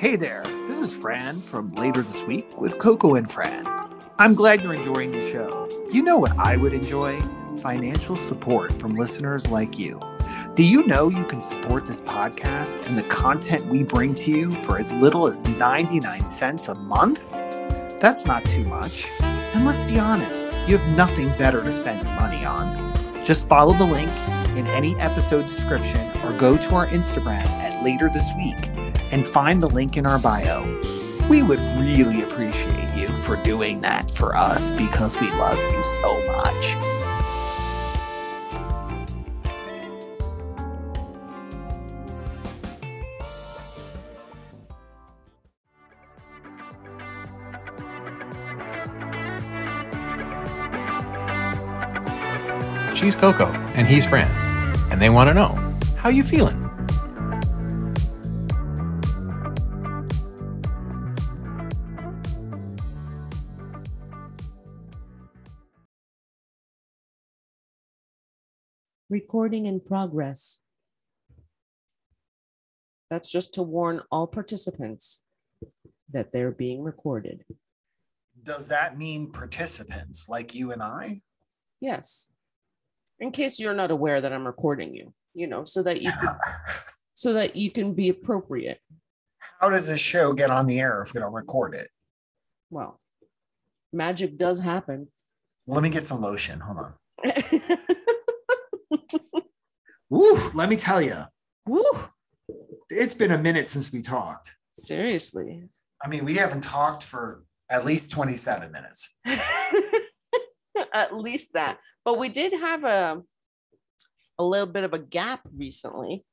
Hey there, this is Fran from Later This Week with Coco and Fran. I'm glad you're enjoying the show. You know what I would enjoy? Financial support from listeners like you. Do you know you can support this podcast and the content we bring to you for as little as 99 cents a month? That's not too much. And let's be honest, you have nothing better to spend your money on. Just follow the link in any episode description or go to our Instagram at later this week and find the link in our bio. We would really appreciate you for doing that for us because we love you so much. She's Coco, and he's Fran, and they want to know how you feeling. Recording in progress. That's just to warn all participants that they're being recorded. Does that mean participants like you and I? Yes. In case you're not aware that I'm recording you, you know, so that you can, so that you can be appropriate. How does this show get on the air if we don't record it? Well, magic does happen. Let me get some lotion. Hold on. Woo, let me tell you, Woo! it's been a minute since we talked. Seriously. I mean, we haven't talked for at least 27 minutes. At least that. But we did have a a little bit of a gap recently.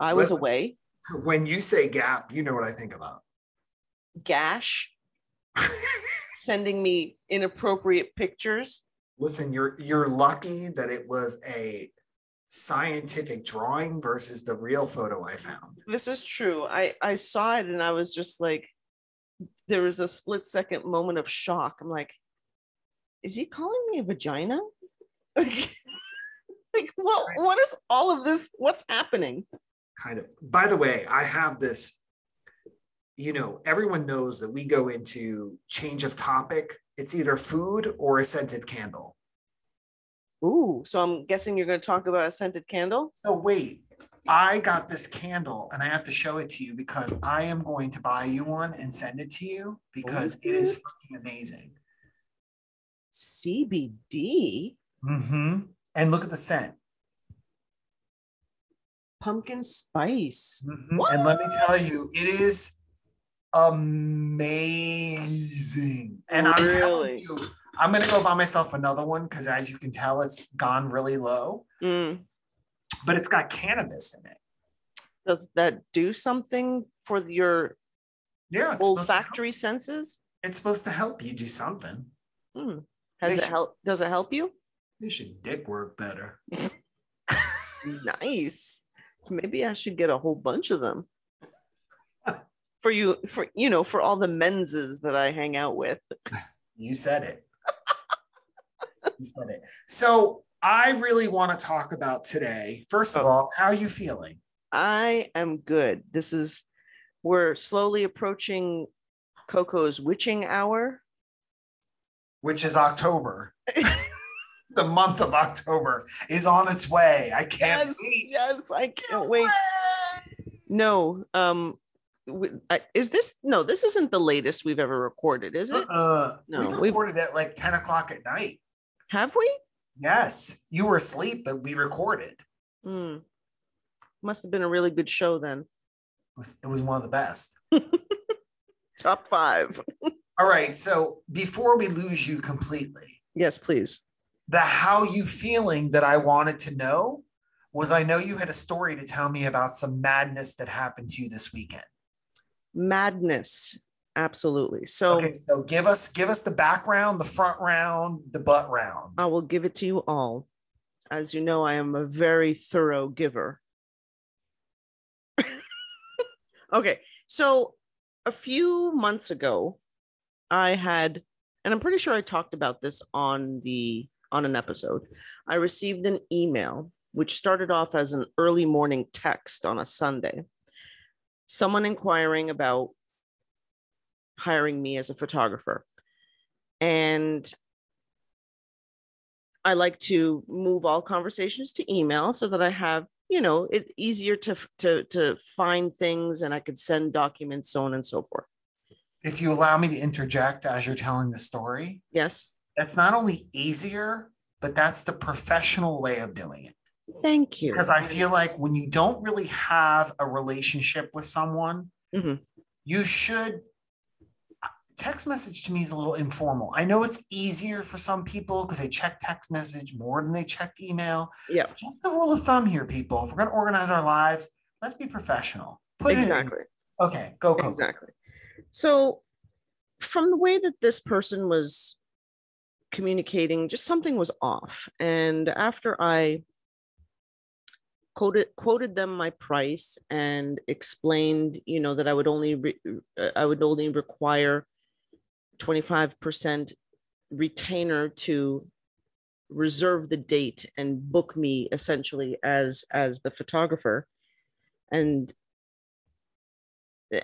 I was Well- away. When you say gap, you know what I think about. Gash sending me inappropriate pictures. Listen, you're you're lucky that it was a scientific drawing versus the real photo I found. This is true. I I saw it and I was just like there was a split second moment of shock. I'm like is he calling me a vagina? like what what is all of this what's happening? Kind of. By the way, I have this. You know, everyone knows that we go into change of topic. It's either food or a scented candle. Ooh, so I'm guessing you're going to talk about a scented candle? So wait, I got this candle and I have to show it to you because I am going to buy you one and send it to you because it is fucking amazing. CBD, Mm-hmm. And look at the scent. pumpkin spice. Mhm. And let me tell you, it is amazing. And I'm telling you, I'm gonna go buy myself another one because as you can tell, it's gone really low, Mm. but it's got cannabis in it. Does that do something for your Yeah, it's supposed, to help, olfactory senses? it's supposed to help you do something. Hmm. Has They it help? Does it help you? They should dick work better. Nice. Maybe I should get a whole bunch of them. For you, for you know, for all the menses that I hang out with. You said it. You said it. So I really want to talk about today. First of Oh. all, how are you feeling? I am good. This is we're slowly approaching Coco's witching hour. Which is October. the month of October is on its way. I can't Yes, wait. yes, I can't wait. No, um, is this no? This isn't the latest we've ever recorded, is it? Uh, No, we've we- recorded at like 10 o'clock at night. Have we? Yes, you were asleep, but we recorded. It Hmm. Must have been a really good show then. was, it was one of the best. Top five. All right. So before we lose you completely, Yes, please. the how you feeling that I wanted to know was I know you had a story to tell me about some madness that happened to you this weekend. Madness. Absolutely. So Okay, so give us give us the background, the front round, the butt round. I will give it to you all. As you know, I am a very thorough giver. okay. So a few months ago, I had, and I'm pretty sure I talked about this on the on an episode. I received an email which started off as an early morning text on a Sunday someone inquiring about hiring me as a photographer. And I like to move all conversations to email so that I have, you know, it easier to to to find things and I could send documents, so on and so forth. If you allow me to interject as you're telling the story, Yes. that's not only easier, but that's the professional way of doing it. Thank you. Because I feel like when you don't really have a relationship with someone, Mhm. you should. Text message to me is a little informal. I know it's easier for some people because they check text message more than they check email. Yeah. Just the rule of thumb here, people. If we're going to organize our lives, let's be professional. Put in. Exactly. Okay, go, go. Exactly. So, from the way that this person was communicating, just something was off. And after I quoted quoted them my price and explained, you know, that I would only re- uh, I would only require twenty five percent retainer to reserve the date and book me essentially as as the photographer. And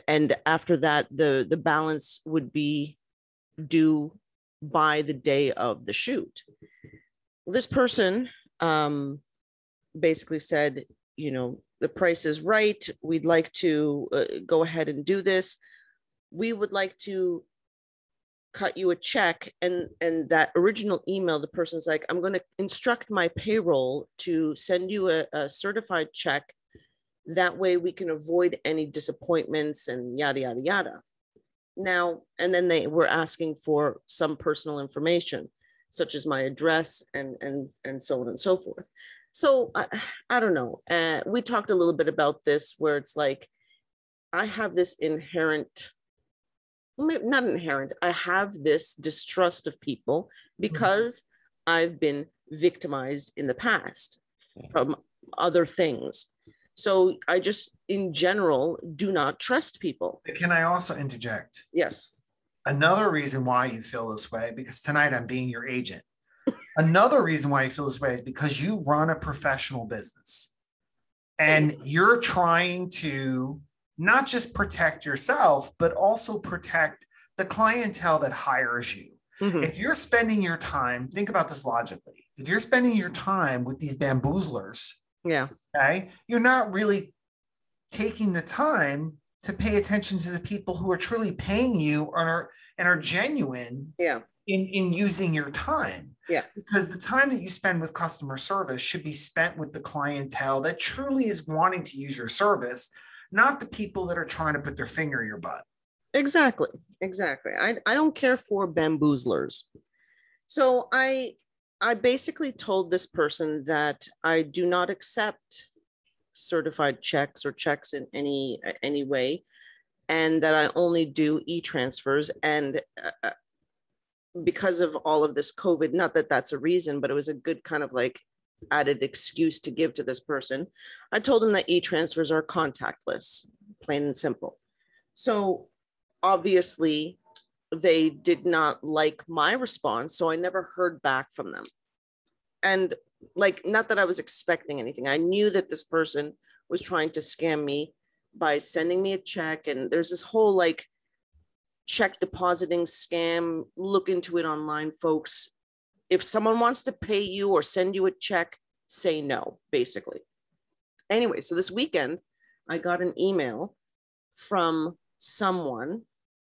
and after that the the balance would be due by the day of the shoot. This person um basically said you know the price is right. We'd like to uh, go ahead and do this. We would like to cut you a check. And and that original email the person's like i'm going to instruct my payroll to send you a, a certified check. That way we can avoid any disappointments and yada yada yada. Now and then they were asking for some personal information such as my address and and and so on and so forth so i, I don't know uh, we talked a little bit about this where it's like i have this inherent not inherent i have this distrust of people because i've been victimized in the past from other things so I just, in general, do not trust people. Can I also interject? Yes. Another reason why you feel this way, because tonight I'm being your agent. Another reason why you feel this way is because you run a professional business and you're trying to not just protect yourself, but also protect the clientele that hires you. Mhm. If you're spending your time, think about this logically. If you're spending your time with these bamboozlers, Yeah. okay, you're not really taking the time to pay attention to the people who are truly paying you and are and are genuine Yeah. in in using your time. Yeah. Because the time that you spend with customer service should be spent with the clientele that truly is wanting to use your service, not the people that are trying to put their finger in your butt. Exactly. Exactly. I, I don't care for bamboozlers. So I I basically told this person that I do not accept certified checks or checks in any any way and that I only do e-transfers and uh, uh, because of all of this covid not that that's a reason but it was a good kind of like added excuse to give to this person I told him that e-transfers are contactless plain and simple. So obviously they did not like my response so i never heard back from them. And like not that i was expecting anything i knew that this person was trying to scam me by sending me a check and there's this whole like check depositing scam. Look into it online folks. If someone wants to pay you or send you a check say no basically. Anyway so this weekend i got an email from someone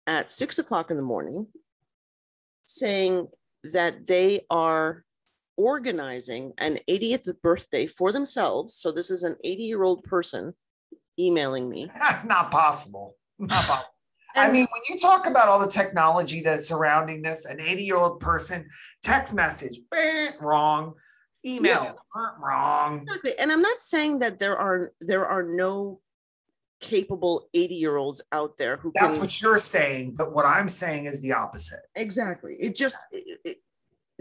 at six o'clock in the morning saying that they are organizing an 80th birthday for themselves. So this is an 80 year old person emailing me. not possible. Not possible. I mean, when you talk about all the technology that's surrounding this, an 80 year old person, text message, eh, wrong, email, eh, wrong. Exactly. And I'm not saying that there are there are no capable 80 year olds out there who That's can what you're saying. But what I'm saying is the opposite. exactly it just it, it-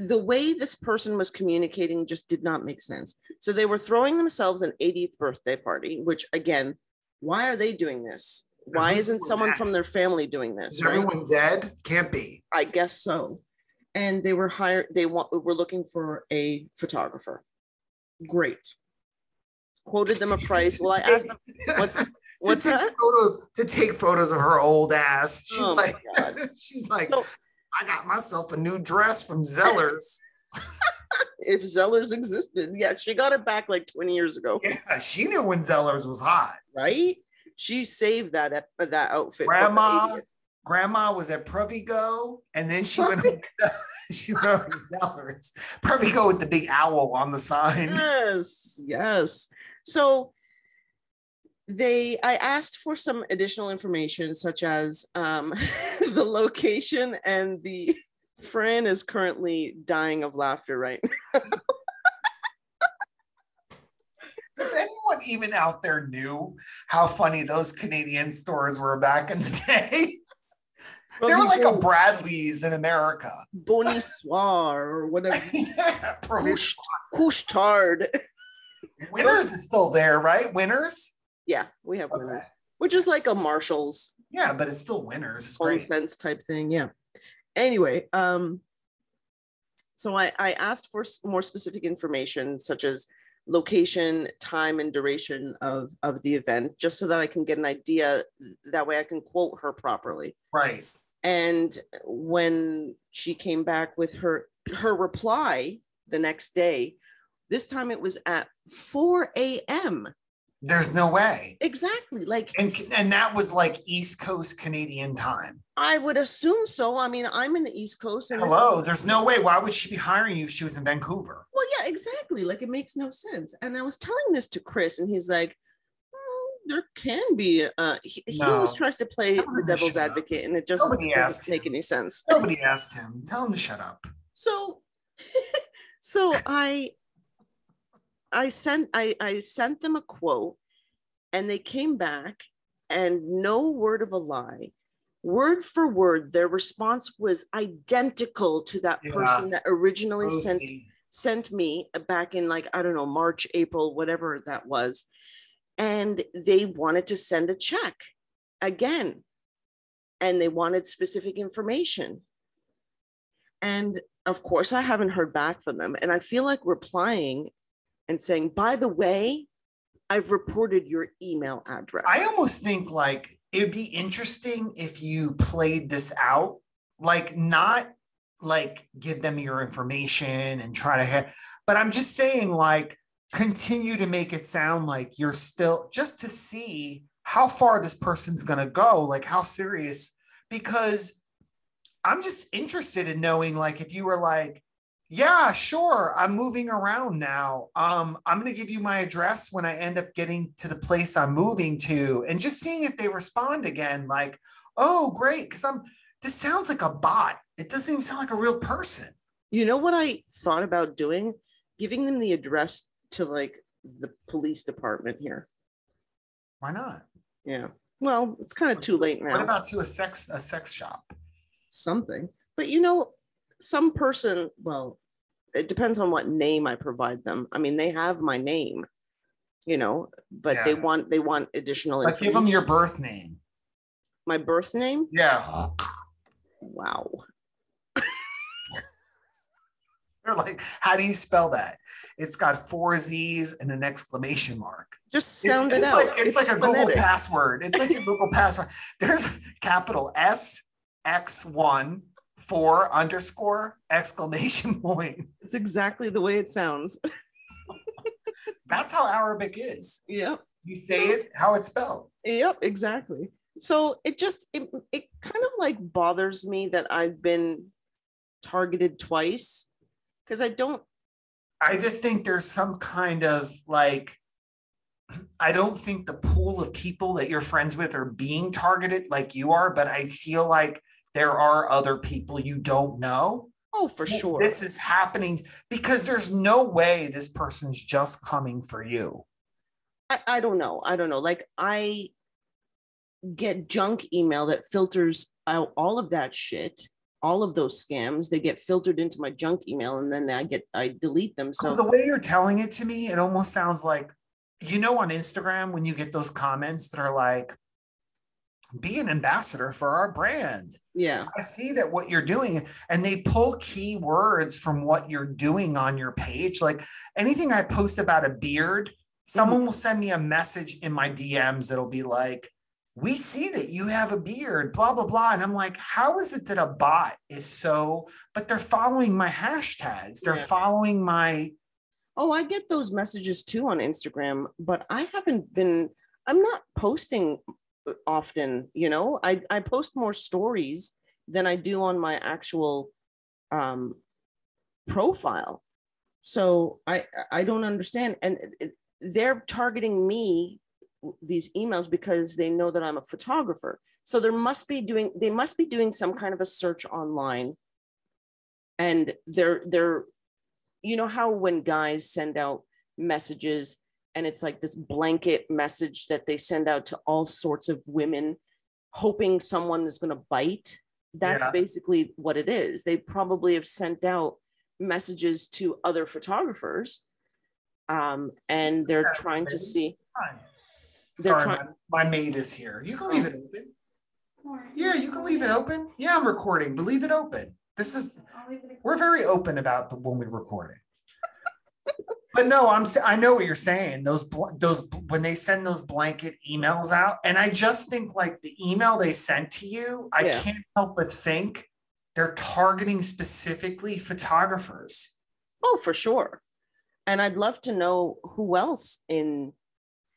the way this person was communicating just did not make sense so they were throwing themselves an 80th birthday party which again why are they doing this why isn't someone from their family doing Is this right? everyone dead? Can't be. i guess so and they were hired they want were looking for a photographer great quoted them a price well i asked them what's What's to take that? Photos to take photos of her old ass. She's Oh like, God. she's like, So I got myself a new dress from Zellers. If Zellers existed, yeah, she got it back like 20 years ago, yeah, she knew when Zellers was hot. right? She saved that that outfit. Grandma. Grandma was at Provigo, and then she went. she went Zellers. Provigo with the big owl on the sign. Yes, yes. So they I asked for some additional information such as um, the location and the Fran is currently dying of laughter right now. If anyone even out there knew how funny those Canadian stores were back in the day, they were like a Bradlees in America. Bonisoir or whatever. yeah, Couche-tard. Winners is still there, right? Winners. Yeah, we have Okay. winners, which is like a Marshall's Yeah, but it's still winners. It's great. sense type thing. Yeah. Anyway, um, so I, I asked for more specific information such as location, time, and duration of, of the event, just so that I can get an idea. That way I can quote her properly. Right. And when she came back with her her reply the next day, this time it was at 4 a.m. There's no way. Exactly. Like And and that was like East Coast Canadian time. I would assume so. I mean, I'm in the East Coast and Hello, is- there's no way. Why would she be hiring you if she was in Vancouver? Well, yeah, exactly. Like it makes no sense. And I was telling this to Chris, and he's like, "Hmm, "There can be." Uh, he, he always tries to play the devil's shut up. advocate, and it just Nobody doesn't make him. any sense. Nobody asked him. Tell him to shut up. So, so I, I sent I I sent them a quote, and they came back, and no word of a lie. Word for word, their response was identical to that Yeah. person that originally sent sent me back in like I don't know March, April, whatever that was, and they wanted to send a check again, and they wanted specific information. And of course, I haven't heard back from them, and I feel like replying and saying, "By the way, I've reported your email address." I almost think like it'd be interesting if you played this out, like not like give them your information and try to have, but I'm just saying like continue to make it sound like you're still just to see how far this person's gonna go, like how serious, because I'm just interested in knowing like if you were like, yeah, sure. I'm moving around now. Um, I'm going to give you my address when I end up getting to the place I'm moving to, and just seeing if they respond again. Like, oh, great, because I'm. This sounds like a bot. It doesn't even sound like a real person. You know what I thought about doing? Giving them the address to like the police department here. Why not? Yeah. Well, it's kind of too late now. What about to a sex a sex shop? something? But you know, some person, well, it depends on what name I provide them. I mean, they have my name, you know, but they want they want additional Like, give them your birth name. my birth name. Yeah. Wow. They're like, how do you spell that? It's got four Z's and an exclamation mark. Just sound it it's out. like it's, like a Google password. It's like a Google password. There's capital S X one four underscore exclamation point. It's exactly the way it sounds. That's how Arabic is. yep. You say it how it's spelled. Yep, exactly. So it just it, it kind of like bothers me that I've been targeted twice because I don't I just think there's some kind of like I don't think the pool of people that you're friends with are being targeted like you are, but I feel like there are other people you don't know. oh for sure. This is happening because there's no way this person's just coming for you. I, I don't know. I don't know. Like I get junk email that filters out all of that shit, all of those scams. They get filtered into my junk email and then I get I delete them. So the way you're telling it to me, it almost sounds like, you know, on Instagram, when you get those comments that are like, be an ambassador for our brand. yeah. I see that what you're doing, and they pull key words from what you're doing on your page. Like anything I post about a beard mm-hmm. someone will send me a message in my DMs that'll be like, we see that you have a beard, blah, blah, blah. And I'm like, how is it that a bot is so, but they're following my hashtags, they're Yeah. following my, Oh, I get those messages too on Instagram, but I haven't been, I'm not posting often, you know, I, I post more stories than I do on my actual um, profile. So I, I don't understand. And they're targeting me, these emails, because they know that I'm a photographer. So there must be doing, they must be doing some kind of a search online. And they're, they're you know how when guys send out messages and it's like this blanket message that they send out to all sorts of women hoping someone is going to bite that's Yeah. basically what it is they probably have sent out messages to other photographers um, and they're Yeah, trying to see Fine. Sorry, trying- my, my maid is here. You can leave it open. Yeah, you can leave it open. Yeah, I'm recording, but leave it open. This is, we're very open about the when we're recording. But no, I'm, I know what you're saying. Those, those, when they send those blanket emails out, and I just think like the email they sent to you, I Yeah. can't help but think they're targeting specifically photographers. oh for sure and i'd love to know who else in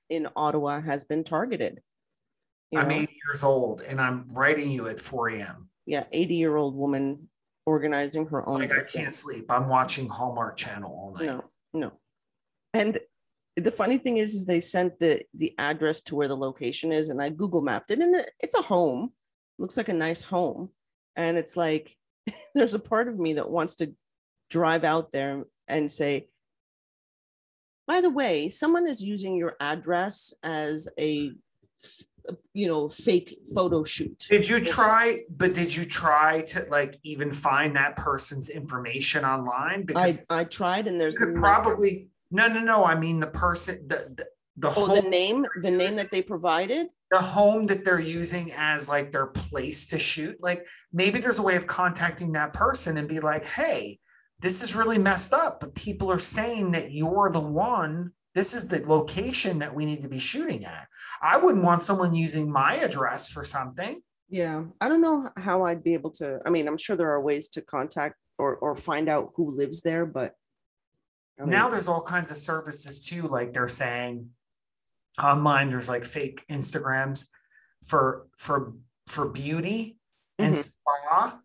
in ottawa has been targeted you I'm know? 80 years old and I'm writing you at 4 a.m. yeah 80 year old woman organizing her own Like I can't sleep. I'm watching Hallmark Channel all night. no no and the funny thing is is they sent the the address to where the location is and i google mapped it and it's a home. Looks like a nice home. And it's like there's a part of me that wants to drive out there and say by the way someone is using your address as a you know fake photo shoot. Did you try, but did you try to like even find that person's information online? i Because i tried and there's you could probably, no, no, no. I mean, the person, the, the, the oh the name the name that they provided the home that they're using as like their place to shoot. Like maybe there's a way of contacting that person and be like, hey, this is really messed up, but people are saying that you're the one. This is the location that we need to be shooting at. I wouldn't want someone using my address for something. Yeah, I don't know how I'd be able to. I mean, I'm sure there are ways to contact or or find out who lives there, but I now there's all kinds of services too like they're saying online there's like fake instagrams for for for beauty and Mhm. spa.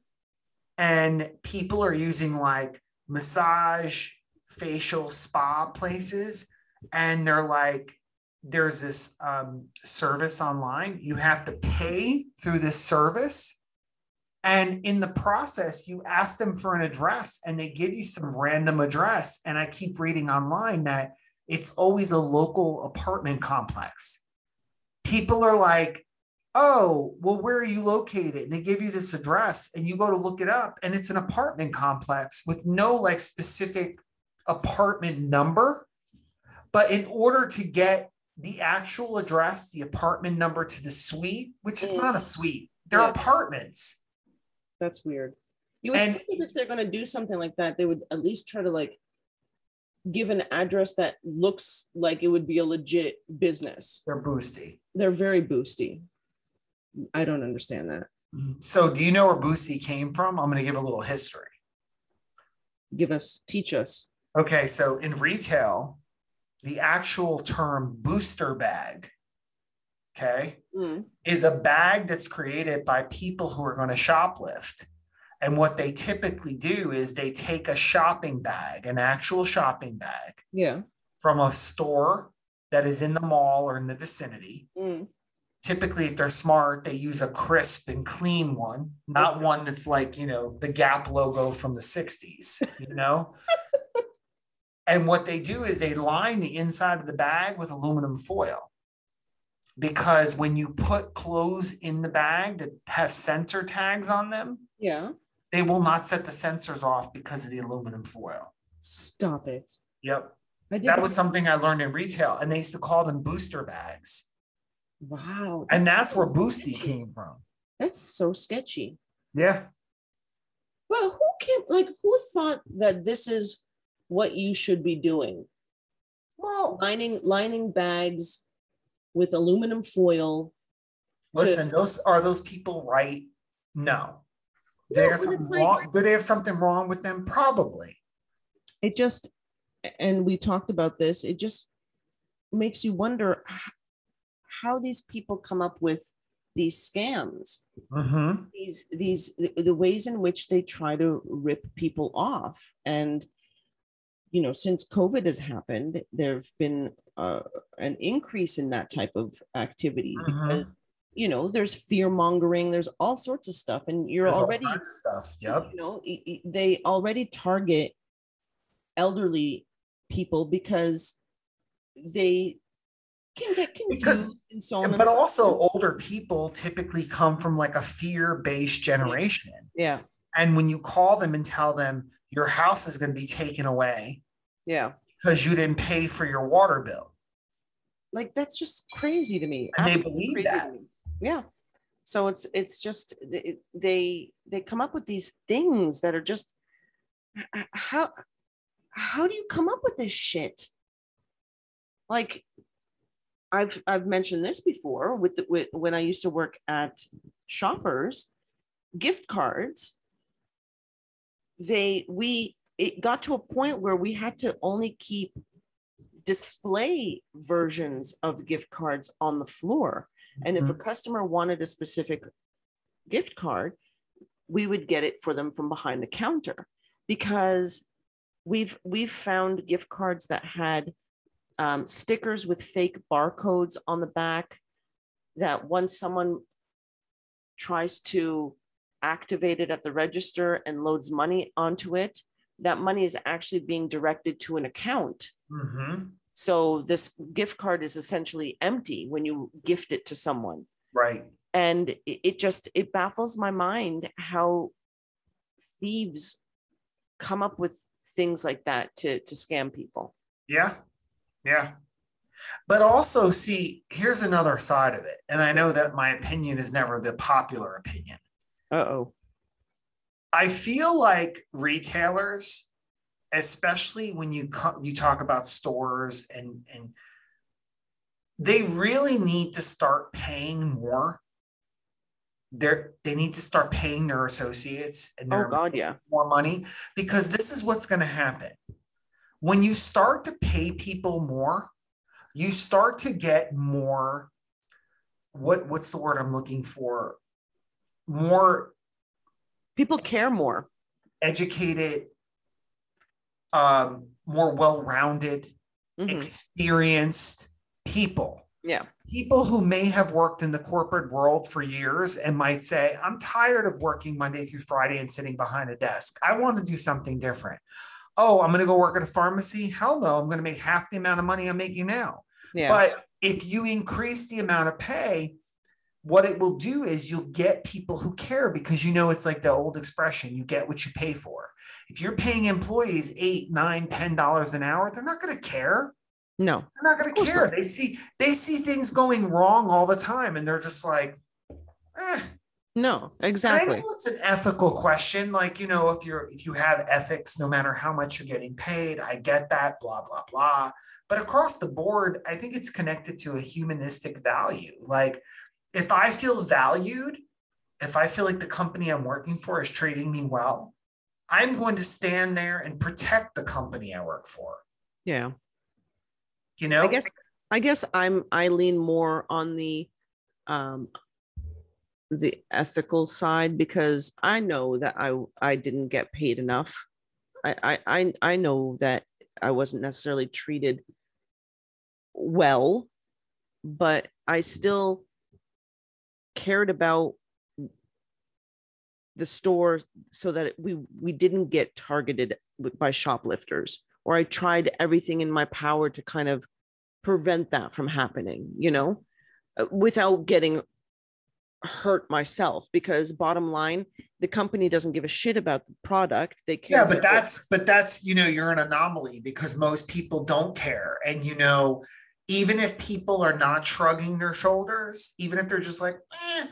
And people are using like massage facial spa places and they're like there's this um, service online. You have to pay through this service and in the process you ask them for an address and they give you some random address. And i keep reading online that it's always a local apartment complex. People are like oh well where are you located? And they give you this address and you go to look it up and it's an apartment complex with no like specific apartment number. But in order to get the actual address the apartment number to the suite which is Mm. not a suite they're Yeah. apartments that's weird. You would And- think that if they're going to do something like that, they would at least try to like give an address that looks like it would be a legit business. they're boosty They're very boosty. I don't understand that. so do you know where boosty came from i'm going to give a little history Give us, teach us. Okay, so in retail, the actual term booster bag, okay, Mm, is a bag that's created by people who are going to shoplift. And what they typically do is they take a shopping bag, an actual shopping bag yeah. from a store that is in the mall or in the vicinity. Mm, Typically, if they're smart, they use a crisp and clean one, not one that's like, you know, the Gap logo from the 60s, you know? and what they do is they line the inside of the bag with aluminum foil. Because when you put clothes in the bag that have sensor tags on them, yeah. they will not set the sensors off because of the aluminum foil. Stop it. Yep. I That was something I learned in retail, and they used to call them booster bags. wow. And that's where Boosty sketchy. came from. That's so sketchy. Yeah. Well, who came like who thought that this is what you should be doing? Well, lining lining bags with aluminum foil. to- listen, those are those people right? No. Do they No, have something like- wrong? Do they have something wrong with them? Probably. it just and we talked about this it just makes you wonder how these people come up with these scams Mm-hmm. these these the, the ways in which they try to rip people off and you know since covid has happened there've been uh, an increase in that type of activity Mhm. because you know there's fear mongering there's all sorts of stuff and you're There's already stuff. Yep. you know they already target elderly people because they can get confused Because- and so on But so also, older people typically come from like a fear-based generation. yeah And when you call them and tell them your house is going to be taken away yeah. because you didn't pay for your water bill, like that's just crazy to me. And they believe that. yeah. So it's it's just th- they they come up with these things that are just how how do you come up with this shit? Like i've i've mentioned this before with the with when i used to work at shoppers gift cards they we it got to a point where we had to only keep display versions of gift cards on the floor. And if a customer wanted a specific gift card we would get it for them from behind the counter because we've we've found gift cards that had um, stickers with fake barcodes on the back that once someone tries to activate it at the register and loads money onto it that money is actually being directed to an account Mhm. so this gift card is essentially empty when you gift it to someone right? and it just it baffles my mind how thieves come up with things like that to to scam people Yeah. Yeah. But also, see, here's another side of it. And I know that my opinion is never the popular opinion. Uh-oh I feel like retailers, especially when you co- you talk about stores and and they really need to start paying more. They're, they need to start paying their associates and oh their god yeah more money because this is what's going to happen. When you start to pay people more, you start to get more what what's the word I'm looking for? More people care more educated, um, more well-rounded, Mhm. experienced people. yeah People who may have worked in the corporate world for years and might say, I'm tired of working Monday through Friday and sitting behind a desk. I want to do something different. Oh, I'm going to go work at a pharmacy. Hell no, I'm going to make half the amount of money I'm making now. yeah But if you increase the amount of pay, what it will do is you'll get people who care because you know it's like the old expression you get what you pay for. If you're paying employees eight, nine, ten dollars an hour, they're not going to care. no They're not going to care. not. They see they see things going wrong all the time, and they're just like, eh. no And I exactly know it's an ethical question. Like you know, if you're if you have ethics, no matter how much you're getting paid, I get that. Blah blah blah. But across the board, I think it's connected to a humanistic value. Like if I feel valued, if I feel like the company I'm working for is treating me well, I'm going to stand there and protect the company I work for. yeah. You know, i guess i guess i'm i lean more on the um the ethical side because i know that i i didn't get paid enough. I i i, I know that i wasn't necessarily treated well but i still cared about the store so that we we didn't get targeted by shoplifters or i tried everything in my power to kind of prevent that from happening you know uh, without getting hurt myself because bottom line the company doesn't give a shit about the product. They care yeah but that's but that's you know you're an anomaly because most people don't care. And you know even if people are not shrugging their shoulders even if they're just like eh,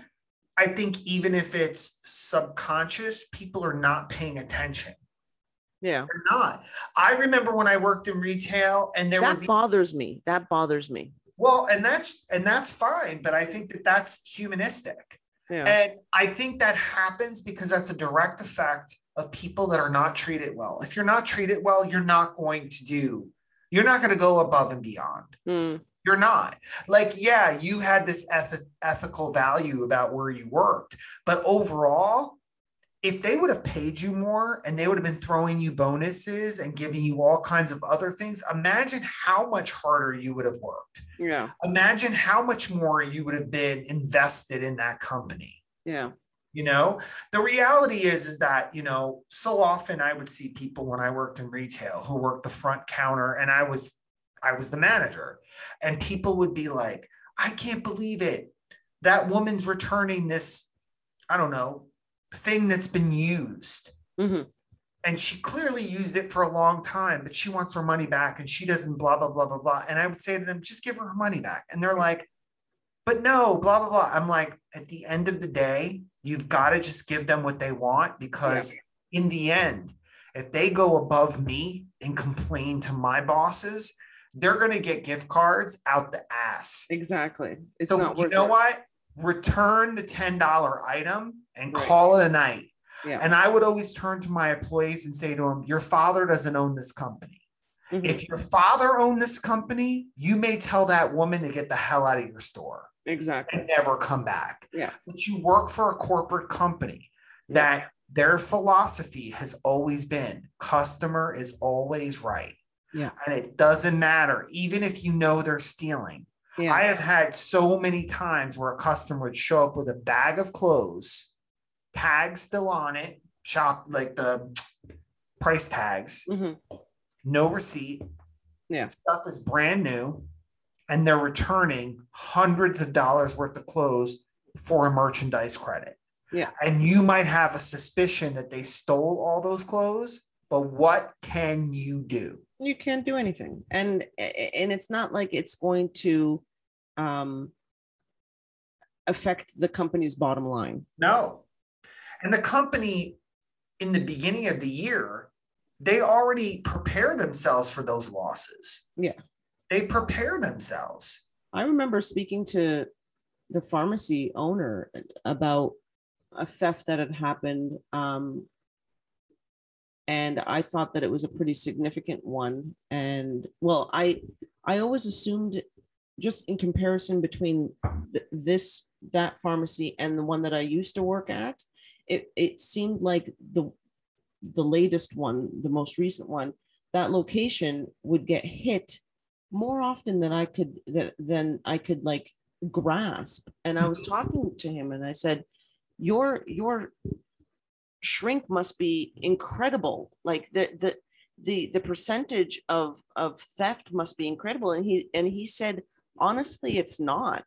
i think even if it's subconscious people are not paying attention Yeah. They're not. I remember when I worked in retail and there That bothers me. That bothers me. well, and that's and that's fine, but I think that that's humanistic. Yeah. And I think that happens because that's a direct effect of people that are not treated well. If you're not treated well, you're not going to do, you're not going to go above and beyond. Mm, You're not. Like, yeah, you had this eth- ethical value about where you worked, but overall, if they would have paid you more and they would have been throwing you bonuses and giving you all kinds of other things, imagine how much harder you would have worked. yeah. Imagine how much more you would have been invested in that company Yeah. You know? The reality is is that you know so often i would see people when i worked in retail who worked the front counter and i was i was the manager. And people would be like i can't believe it. That woman's returning this i don't know thing that's been used. Hmm and she clearly used it for a long time but she wants her money back and she doesn't blah blah blah blah blah. And i would say to them just give her her money back. And they're like but no blah blah blah i'm like at the end of the day you've got to just give them what they want because in the end if they go above me and complain to my bosses they're going to get gift cards out the ass Exactly. It's so not you know it. what return the $10 item and Right. call it a night Yeah. and I would always turn to my employees and say to them, Your father doesn't own this company. Mhm. If your father owned this company, you may tell that woman to get the hell out of your store Exactly. and never come back. Yeah. But you work for a corporate company Yeah. that their philosophy has always been customer is always right. Yeah. And it doesn't matter, even if you know they're stealing. Yeah. I have had so many times where a customer would show up with a bag of clothes, tags still on it, shop like the price tags, Mhm. no receipt. Yeah. Stuff is brand new. And they're returning hundreds of dollars worth of clothes for a merchandise credit. Yeah. And you might have a suspicion that they stole all those clothes, but what can you do? you can't do anything and and it's not like it's going to um affect the company's bottom line No. And the company in the beginning of the year, they already prepare themselves for those losses. Yeah. They prepare themselves. i remember speaking to the pharmacy owner about a theft that had happened um and i thought that it was a pretty significant one and well i i always assumed just in comparison between th- this that pharmacy and the one that i used to work at it it seemed like the the latest one the most recent one that location would get hit more often than i could that than i could like grasp. And i was talking to him and i said your your shrink must be incredible. Like the the the the percentage of of theft must be incredible. And he and he said honestly it's not.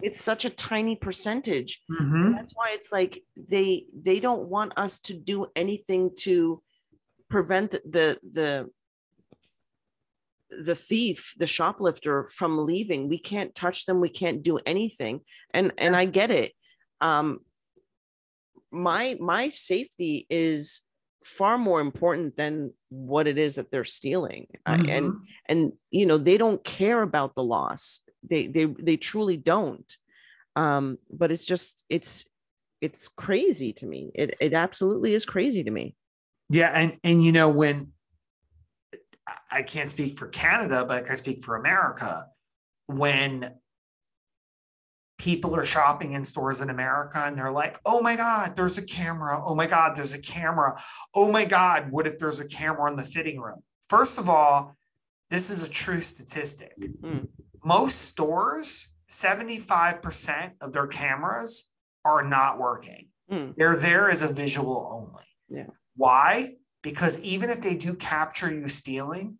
It's such a tiny percentage. Mhm. that's why it's like they they don't want us to do anything to prevent the the the thief the shoplifter from leaving. We can't touch them. We can't do anything. And and i get it. Um my my safety is far more important than what it is that they're stealing. I- and and you know they don't care about the loss. They they they truly don't. Um but it's just it's it's crazy to me. It it absolutely is crazy to me. Yeah, and and you know when I can't speak for Canada, but I can speak for America. When people are shopping in stores in America and they're like, "Oh my God, there's a camera! Oh my God, there's a camera! Oh my God, what if there's a camera in the fitting room?" First of all, this is a true statistic. Hmm. Most stores, seventy-five percent of their cameras are not working. Hmm. They're there as a visual only. Yeah. Why? Because even if they do capture you stealing,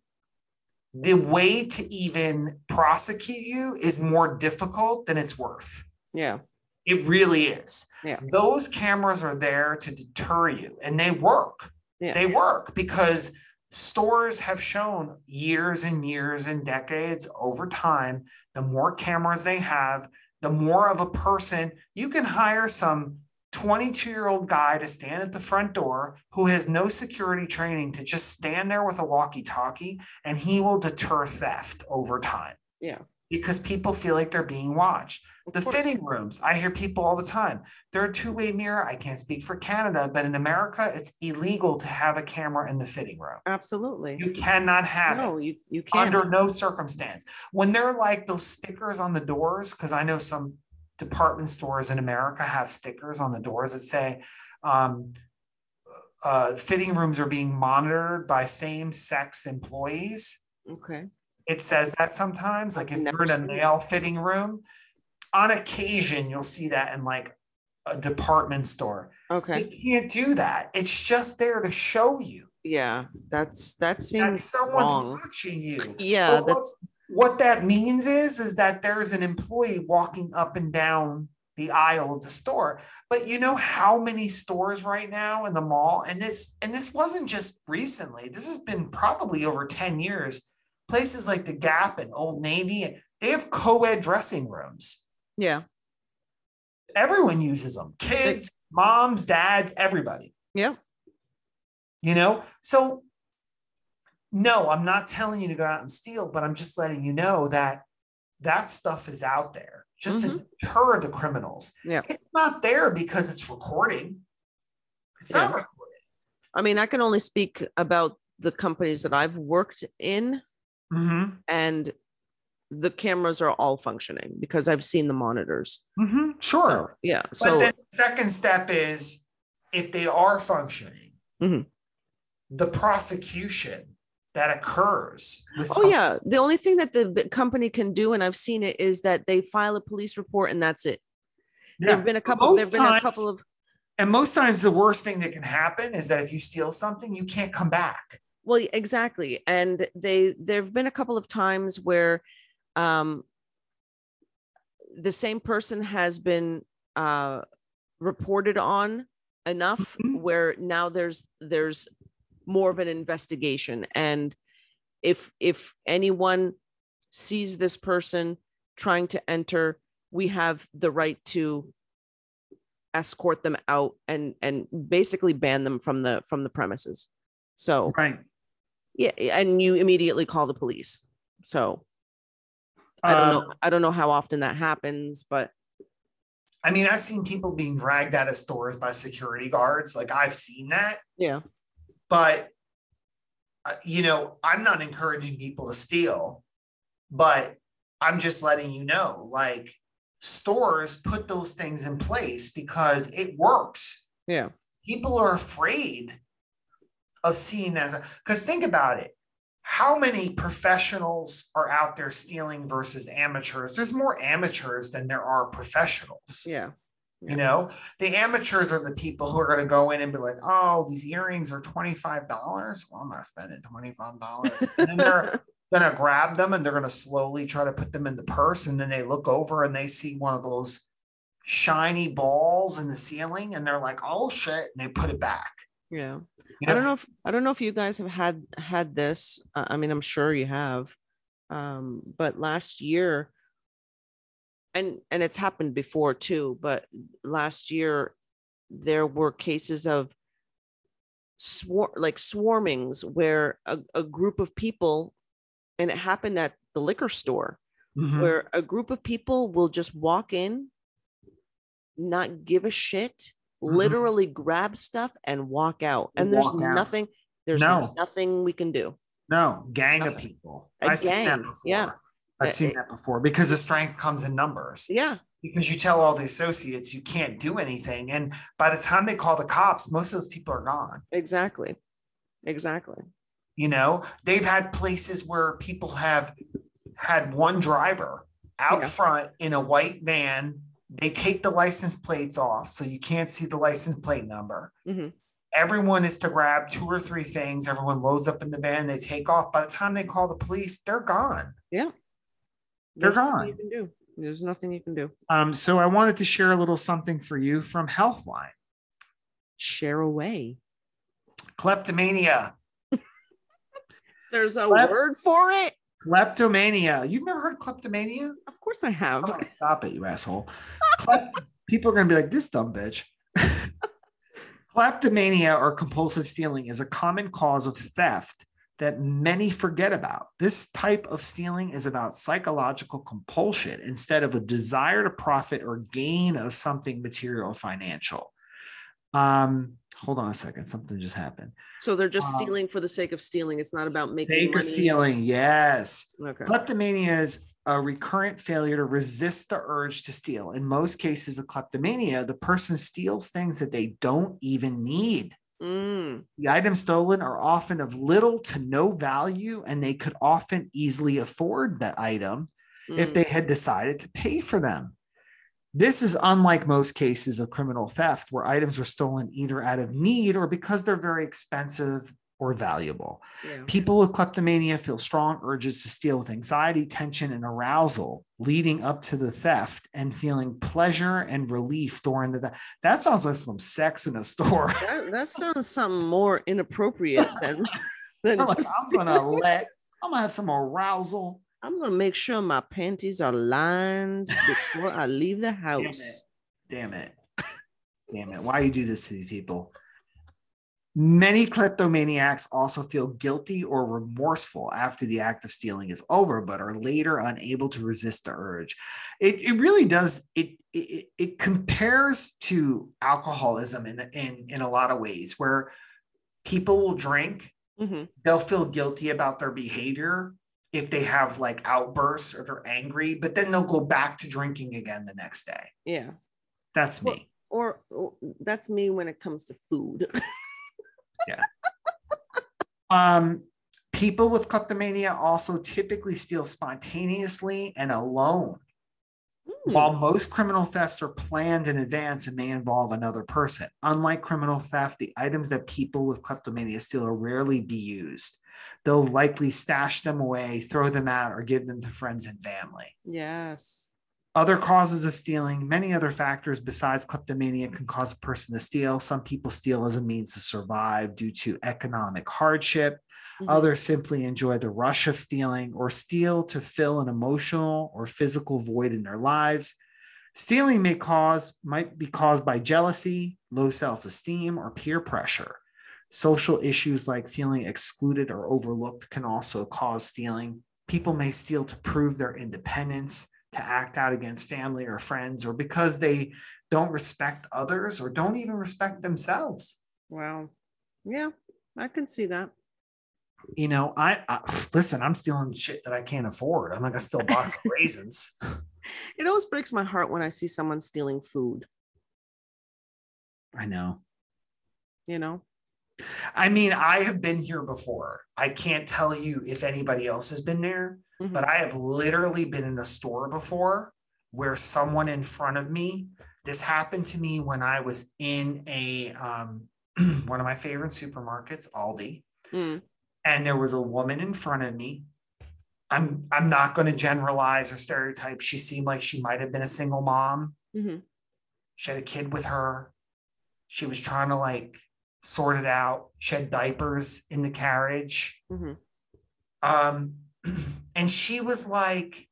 the way to even prosecute you is more difficult than it's worth. yeah It really is. Yeah. Those cameras are there to deter you and they work. Yeah. They work because stores have shown years and years and decades over time the more cameras they have, the more of a person you can hire some 22 year old guy to stand at the front door who has no security training to just stand there with a walkie talkie and he will deter theft over time. Yeah. Because people feel like they're being watched. Of The course. fitting rooms, I hear people all the time. They're a two way mirror. I can't speak for Canada, but in America, it's illegal to have a camera in the fitting room. Absolutely. You cannot have it no, you you can't. under no circumstance. When they're like those stickers on the doors, because I know some department stores in America have stickers on the doors that say, um, uh, fitting rooms are being monitored by same sex employees. okay. It says that sometimes, like if you're in a male fitting room, on occasion, you'll see that in like a department store. Okay. They can't do that. It's just there to show you Yeah. That's that that seems someone's wrong. watching you. Yeah, that's what that means is is that there's an employee walking up and down the aisle of the store. But you know how many stores right now in the mall and this and this wasn't just recently this has been probably over 10 years places like the gap and old navy they have co-ed dressing rooms. Yeah. everyone uses them kids moms dads everybody. Yeah. you know? So no i'm not telling you to go out and steal but i'm just letting you know that that stuff is out there just to deter the criminals Yeah. it's not there because it's recording it's not Yeah. recording I mean, I can only speak about the companies that I've worked in mm-hmm. and the cameras are all functioning because I've seen the monitors. Mm-hmm. sure So, yeah. but So then the second step is if they are functioning Mhm. the prosecution that occurs Oh yeah, the only thing that the company can do, and I've seen it, is that they file a police report, and that's it. Yeah. There've been a couple. most There've been a couple of. And most times, the worst thing that can happen is that if you steal something, you can't come back. Well, exactly, and they there've been a couple of times where, um, the same person has been uh reported on enough Mhm. where now there's there's more of an investigation. And if if anyone sees this person trying to enter we have the right to escort them out and and basically ban them from the from the premises. So Right. yeah and you immediately call the police. So i don't Um, know i don't know how often that happens but I mean, I've seen people being dragged out of stores by security guards. Like I've seen that, yeah but uh, you know, I'm not encouraging people to steal, but I'm just letting you know, like stores put those things in place because it works. yeah People are afraid of seeing that because think about it. How many professionals are out there stealing versus amateurs? There's more amateurs than there are professionals. yeah You know, the amateurs are the people who are going to go in and be like, oh, these earrings are $25. Well, I'm not spending $25. And then they're going to grab them and they're going to slowly try to put them in the purse. And then they look over and they see one of those shiny balls in the ceiling and they're like, oh shit. And they put it back. yeah You I don't know if I don't know if you guys have had had this. Uh, I mean, I'm sure you have. Um, but last year, and and it's happened before too. But last year, there were cases of swar like swarmings where a, a group of people, and it happened at the liquor store Mhm. where a group of people will just walk in, not give a shit, Mhm. literally grab stuff and walk out. And there's out. nothing, there's No. nothing we can do. No, gang of people. A that gang, before. yeah. I've seen it- that before because the strength comes in numbers. Yeah. because you tell all the associates you can't do anything. And by the time they call the cops, most of those people are gone. Exactly. Exactly. You know, they've had places where people have had one driver out Yeah. front in a white van. They take the license plates off so you can't see the license plate number. Mhm. Everyone is to grab two or three things. Everyone loads up in the van. They take off. By the time they call the police, they're gone. Yeah. They're There's gone. You can do. There's nothing you can do. Um, so I wanted to share a little something for you from Healthline. Share away. Kleptomania. There's a What? word for it. Kleptomania. You've never heard of kleptomania? Of course I have. Okay, stop it, you asshole. Klep- People are gonna be like, this dumb bitch. Kleptomania or compulsive stealing is a common cause of theft that many forget about. This type of stealing is about psychological compulsion instead of a desire to profit or gain of something material or financial. Um, hold on a second, something just happened. So they're just Um, stealing for the sake of stealing. It's not about making Fake money. of stealing, yes. Okay. Kleptomania is a recurrent failure to resist the urge to steal. In most cases of kleptomania, the person steals things that they don't even need. Mm, The items stolen are often of little to no value, and they could often easily afford the item if mm. they had decided to pay for them. This is unlike most cases of criminal theft where items are stolen either out of need or because they're very expensive or valuable. yeah. People with kleptomania feel strong urges to steal with anxiety, tension, and arousal leading up to the theft and feeling pleasure and relief during the that sounds like some sex in a store. That, that sounds something more inappropriate than than like, I'm gonna let I'm gonna have some arousal. I'm gonna make sure my panties are lined before I leave the house. Damn it. Damn it. Why you do this to these people? Many kleptomaniacs also feel guilty or remorseful after the act of stealing is over, but are later unable to resist the urge. It, it really does, it, it, it compares to alcoholism in, in, in a lot of ways, where people will drink, Mhm. they'll feel guilty about their behavior if they have like outbursts or they're angry, but then they'll go back to drinking again the next day. Yeah. That's Well, me. Or, or that's me when it comes to food. Um, people with kleptomania also typically steal spontaneously and alone. Hmm. While most criminal thefts are planned in advance and may involve another person, unlike criminal theft, the items that people with kleptomania steal are rarely be used. They'll likely stash them away, throw them out, or give them to friends and family. yes. Other causes of stealing, many other factors besides kleptomania can cause a person to steal. Some people steal as a means to survive due to economic hardship. Mhm. Others simply enjoy the rush of stealing or steal to fill an emotional or physical void in their lives. Stealing may cause might be caused by jealousy, low self-esteem, or peer pressure. Social issues like feeling excluded or overlooked can also cause stealing. People may steal to prove their independence, to act out against family or friends, or because they don't respect others or don't even respect themselves. Wow. Yeah, I can see that. you know, I, I listen, I'm stealing shit that I can't afford. I'm not gonna steal a box of raisins. It always breaks my heart when I see someone stealing food, I know. you know? I mean, I have been here before. I can't tell you if anybody else has been there, Mhm. but I have literally been in a store before where someone in front of me, this happened to me when I was in a um one of my favorite supermarkets, Aldi. Mm, and there was a woman in front of me. I'm I'm not going to generalize or stereotype. She seemed like she might have been a single mom. mhm. She had a kid with her. She was trying to like sort it out. She had diapers in the carriage. Mhm. Um, and she was like,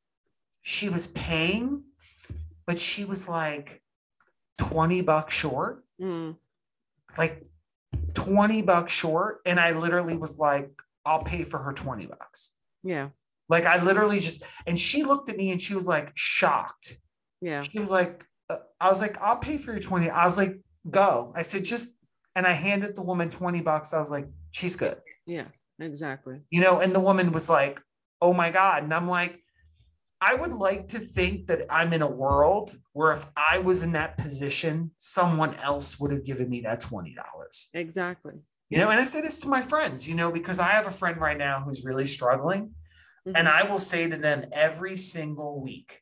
she was paying, but she was like 20 bucks short. Mm, like 20 bucks short. And I literally was like, I'll pay for her 20 bucks. yeah, Like I literally just, and she looked at me and she was like shocked. yeah, She was like, uh, I was like, I'll pay for your 20. I was like, go. I said, just, and I handed the woman 20 bucks. I was like, she's good. yeah, exactly. You know, and the woman was like, oh my God. And I'm like, I would like to think that I'm in a world where if I was in that position, someone else would have given me that $20. Exactly. You know, and I say this to my friends, you know, because I have a friend right now who's really struggling. And Mhm. I will say to them every single week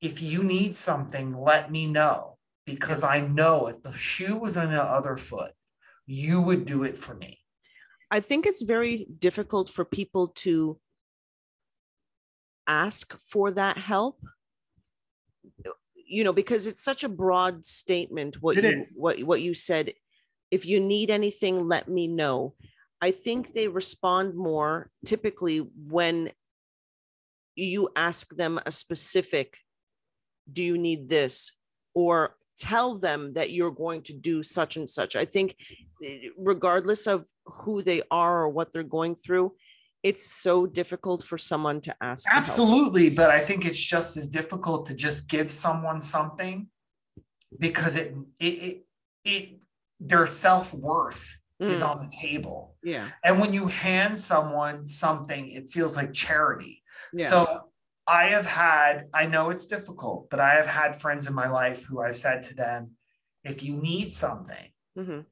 if you need something, let me know because I know if the shoe was on the other foot, you would do it for me. I think it's very difficult for people to ask for that help. You know, because it's such a broad statement. What It you is. what what you said. If you need anything, let me know. I think they respond more typically when you ask them a specific. Do you need this? Or tell them that you're going to do such and such. I think, eh, regardless of who they are or what they're going through, it's so difficult for someone to ask. Absolutely, but I think it's just as difficult to just give someone something because it it it, it their self-worth is Mm, on the table. yeah. And when you hand someone something, it feels like charity. Yeah. So I have had, I know it's difficult, but I have had friends in my life who I said to them, if you need something, Mhm.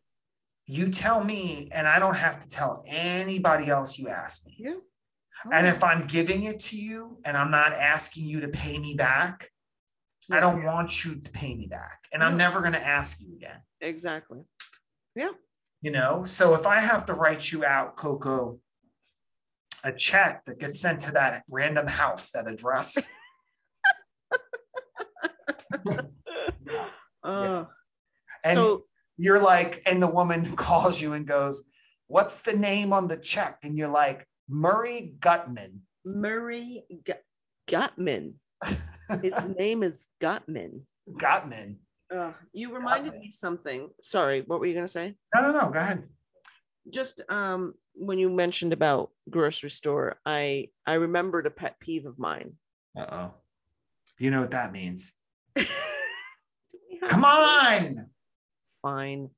You tell me, and I don't have to tell anybody else you ask me. Yeah. And if I'm giving it to you and I'm not asking you to pay me back, I don't want you to pay me back. And I'm never going to ask you again. exactly. Yeah. You know, so if I have to write you out, Coco, a check that gets sent to that random house, that address, Uh, And- so you're like, and the woman calls you and goes, What's the name on the check? And you're like, Murray Gutman. Murray Gu- Gutman. His name is Gutman. Gutman. Uh, you reminded Gutman. me something. Sorry, what were you gonna say? No, no, no. Go ahead. Just um, when you mentioned about grocery store, I I remembered a pet peeve of mine. Uh oh. You know what that means. Do we have Come on. Fine.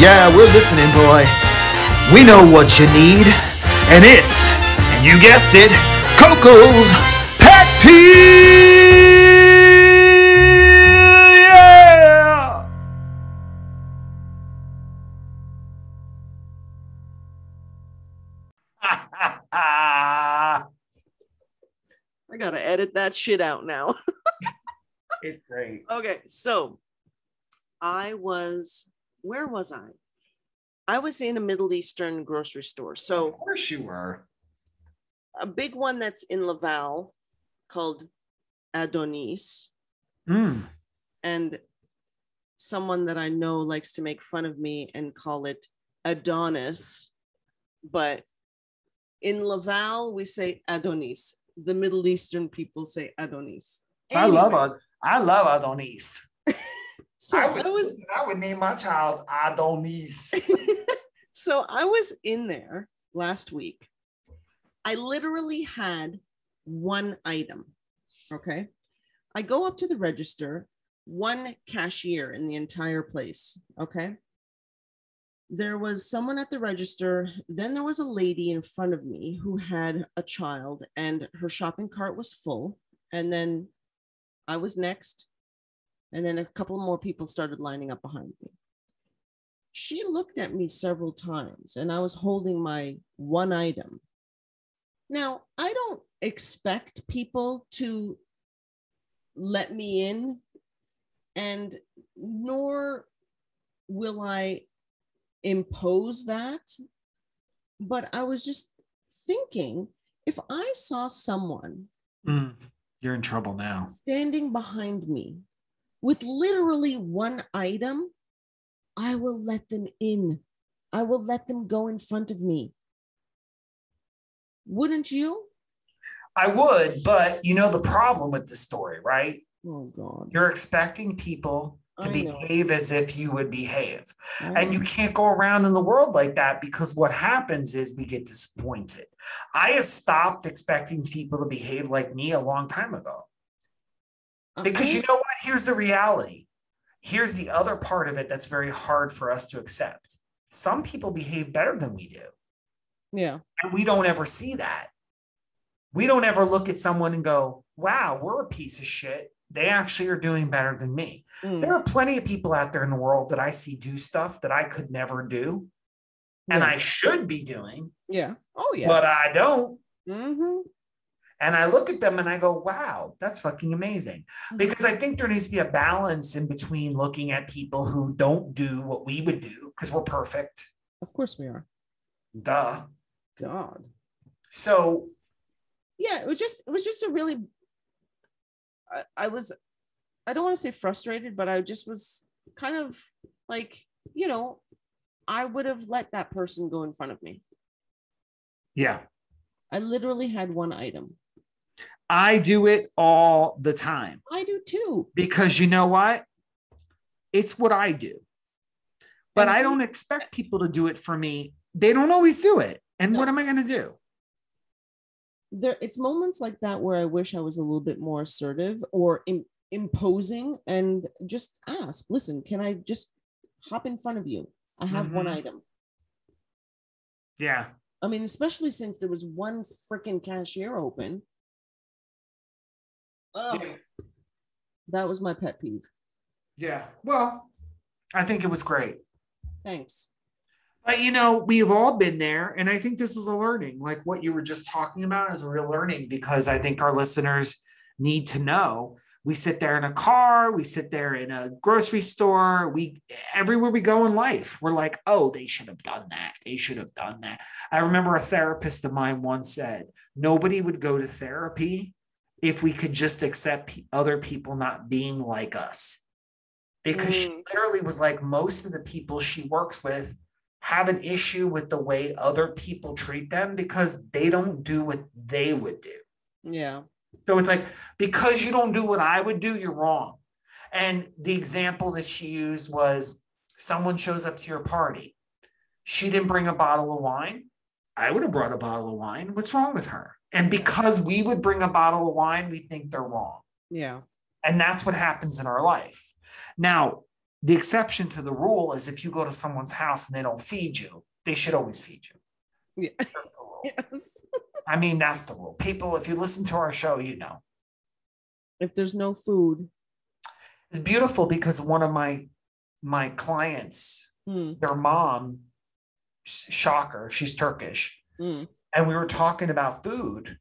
Yeah, we're listening, boy. We know what you need, and it's, and you guessed it, Coco's Pet Peeve! Yeah! I gotta edit that shit out now. it's great. okay, so I was where was I? I was in a Middle Eastern grocery store. So of course you were. a big one that's in Laval called Adonis. Mm. and someone that I know likes to make fun of me and call it Adonis. But in Laval, we say Adonis. The Middle Eastern people say Adonis. I love Anyway, I love Adonis. So I I, would, was I would name my child Adonis. so I was in there last week. I literally had one item. Okay. I go up to the register, one cashier in the entire place. Okay. There was someone at the register. Then there was a lady in front of me who had a child, and her shopping cart was full. And then I was next. And then a couple more people started lining up behind me she looked at me several times and I was holding my one item. Now, I don't expect people to let me in, and nor will I impose that. But I was just thinking if I saw someone Mm, you're in trouble now. standing behind me with literally one item, I will let them in. I will let them go in front of me. Wouldn't you? I would, but you know the problem with the story, right? Oh God. You're expecting people to I know. behave as if you would behave. And you can't go around in the world like that because what happens is we get disappointed. I have stopped expecting people to behave like me a long time ago. Because you know what? Here's the reality. Here's the other part of it that's very hard for us to accept. Some people behave better than we do. yeah. And we don't ever see that. We don't ever look at someone and go, wow, we're a piece of shit. They actually are doing better than me. Mm, There are plenty of people out there in the world that I see do stuff that I could never do and I should be doing, yeah. Oh yeah. but I don't. Mhm. And I look at them and I go, wow, that's fucking amazing. Mhm. Because I think there needs to be a balance in between looking at people who don't do what we would do because we're perfect. Of course we are. Duh. God. So, yeah it was just it was just a really I, I was i don't want to say frustrated but i just was kind of like you know i would have let that person go in front of me yeah. i literally had one item I do it all the time I do too. because you know what? It's what I do. But And I don't expect people to do it for me. They don't always do it. And No. what am I going to do? There, it's moments like that where I wish I was a little bit more assertive or im- imposing and just ask, listen, can I just hop in front of you? I have one Mhm. item. Yeah. I mean, especially since there was one freaking cashier open. Oh, Yeah. that was my pet peeve. Yeah. Well, I think it was great. Thanks. But you know, we've all been there, and I think this is a learning. Like what you were just talking about is a real learning because I think our listeners need to know. We sit there in a car, we sit there in a grocery store, we everywhere we go in life, we're like, oh, they should have done that. They should have done that. I remember a therapist of mine once said, nobody would go to therapy if we could just accept other people not being like us. Because she Mm. literally was like, most of the people she works with have an issue with the way other people treat them because they don't do what they would do. Yeah. So it's like, because you don't do what I would do, you're wrong. And the example that she used was someone shows up to your party. She didn't bring a bottle of wine. I would have brought a bottle of wine. What's wrong with her? And because we would bring a bottle of wine, we think they're wrong. Yeah. And that's what happens in our life. Now, the exception to the rule is if you go to someone's house and they don't feed you, they should always feed you. Yeah. That's the rule. Yes. I mean, that's the rule. People, if you listen to our show, you know. If there's no food, It's beautiful because one of my my clients, hmm, their mom, shocker, she's Turkish, hmm, and we were talking about food,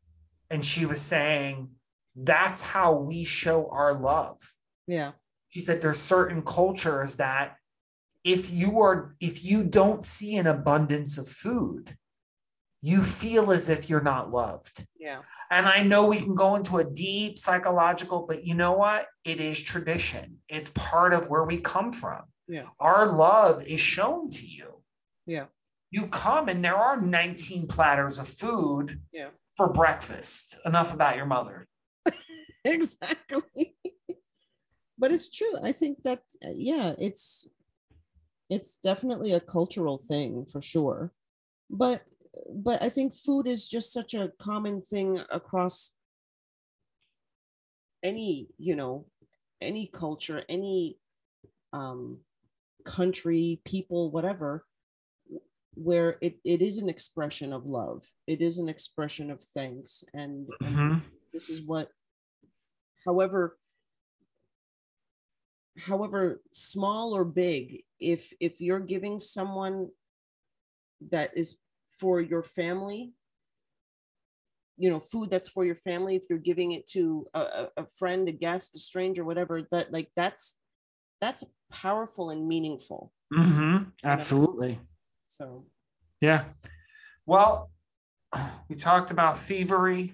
and she was saying that's how we show our love. yeah. She said there's certain cultures that if you are if you don't see an abundance of food, you feel as if you're not loved. Yeah. And I know we can go into a deep psychological, but you know what? It is tradition. It's part of where we come from. Yeah. Our love is shown to you. Yeah. You come and there are 19 platters of food Yeah. for breakfast. Enough about your mother. exactly but it's true. I think that uh, yeah it's it's definitely a cultural thing for sure. But but i think food is just such a common thing across any you know any culture any um country people whatever where it, it is an expression of love. It is an expression of thanks and, and Mhm. this is what however however small or big if if you're giving someone that is for your family you know food that's for your family if you're giving it to a, a, friend a guest a stranger whatever that like that's that's powerful and meaningful mm-hmm. Absolutely. so Yeah. Well, we talked about thievery.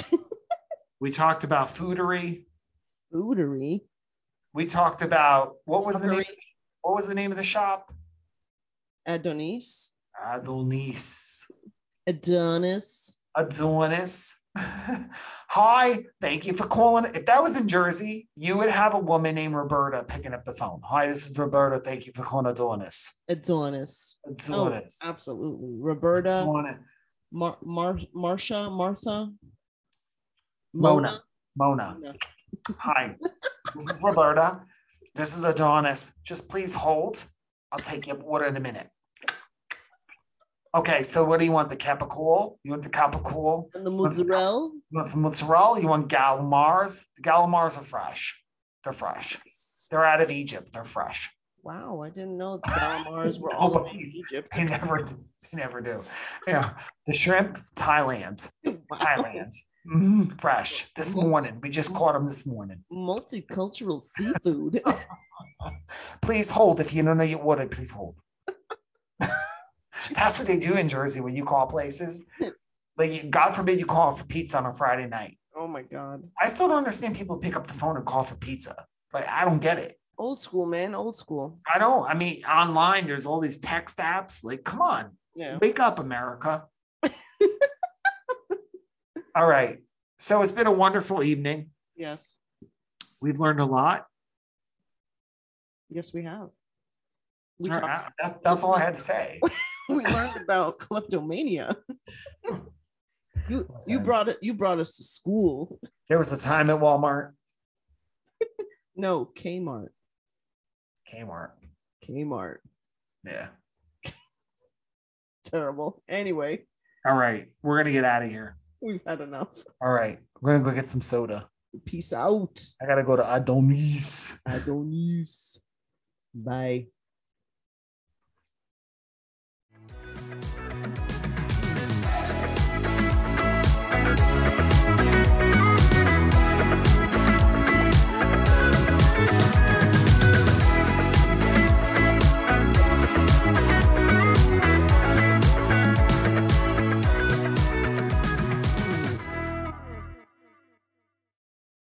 we talked about foodery. foodery We talked about what was the name? What was the name of the shop? adonis Adonis. adonis Adonis. Hi, thank you for calling. If that was in Jersey, you would have a woman named Roberta picking up the phone. Hi, this is Roberta. Thank you for calling Adonis. adonis Adonis. oh absolutely roberta Adonis. Mar- Mar- Marsha, Martha, Mona. Mona. Mona. Hi, this is Roberta. This is Adonis. Just please hold. I'll take your order in a minute. Okay, so what do you want? The capicool? You want the capicool? And the mozzarella. You want some mozzarella? You want galamars? The galamars are fresh. They're fresh. They're out of Egypt. They're fresh. Wow, I didn't know the calamars were all No, in Egypt. They never do. They never do. Yeah. The shrimp, Thailand. Wow. Thailand. Mhm, Fresh. This morning. We just caught them this morning. Multicultural seafood. Please hold. If you don't know your order, please hold. That's what they do in Jersey when you call places. Like, you- God forbid you call for pizza on a Friday night. oh my god. I still don't understand people pick up the phone and call for pizza. Like, I don't get it. Old school, man. Old school. I don't. I mean, online, there's all these text apps. Like, come on, Yeah. wake up, America. all right. So it's been a wonderful evening. Yes. We've learned a lot. Yes, we have. We, All right, that- that's all I had to say. we learned about kleptomania. you you brought it. You brought us to school. There was a time at Walmart, No, Kmart. Kmart. Kmart. Yeah. Terrible. Anyway, All right, we're gonna get out of here. We've had enough. All right, we're gonna go get some soda. Peace out. I gotta go to Adonis. Adonis. Bye.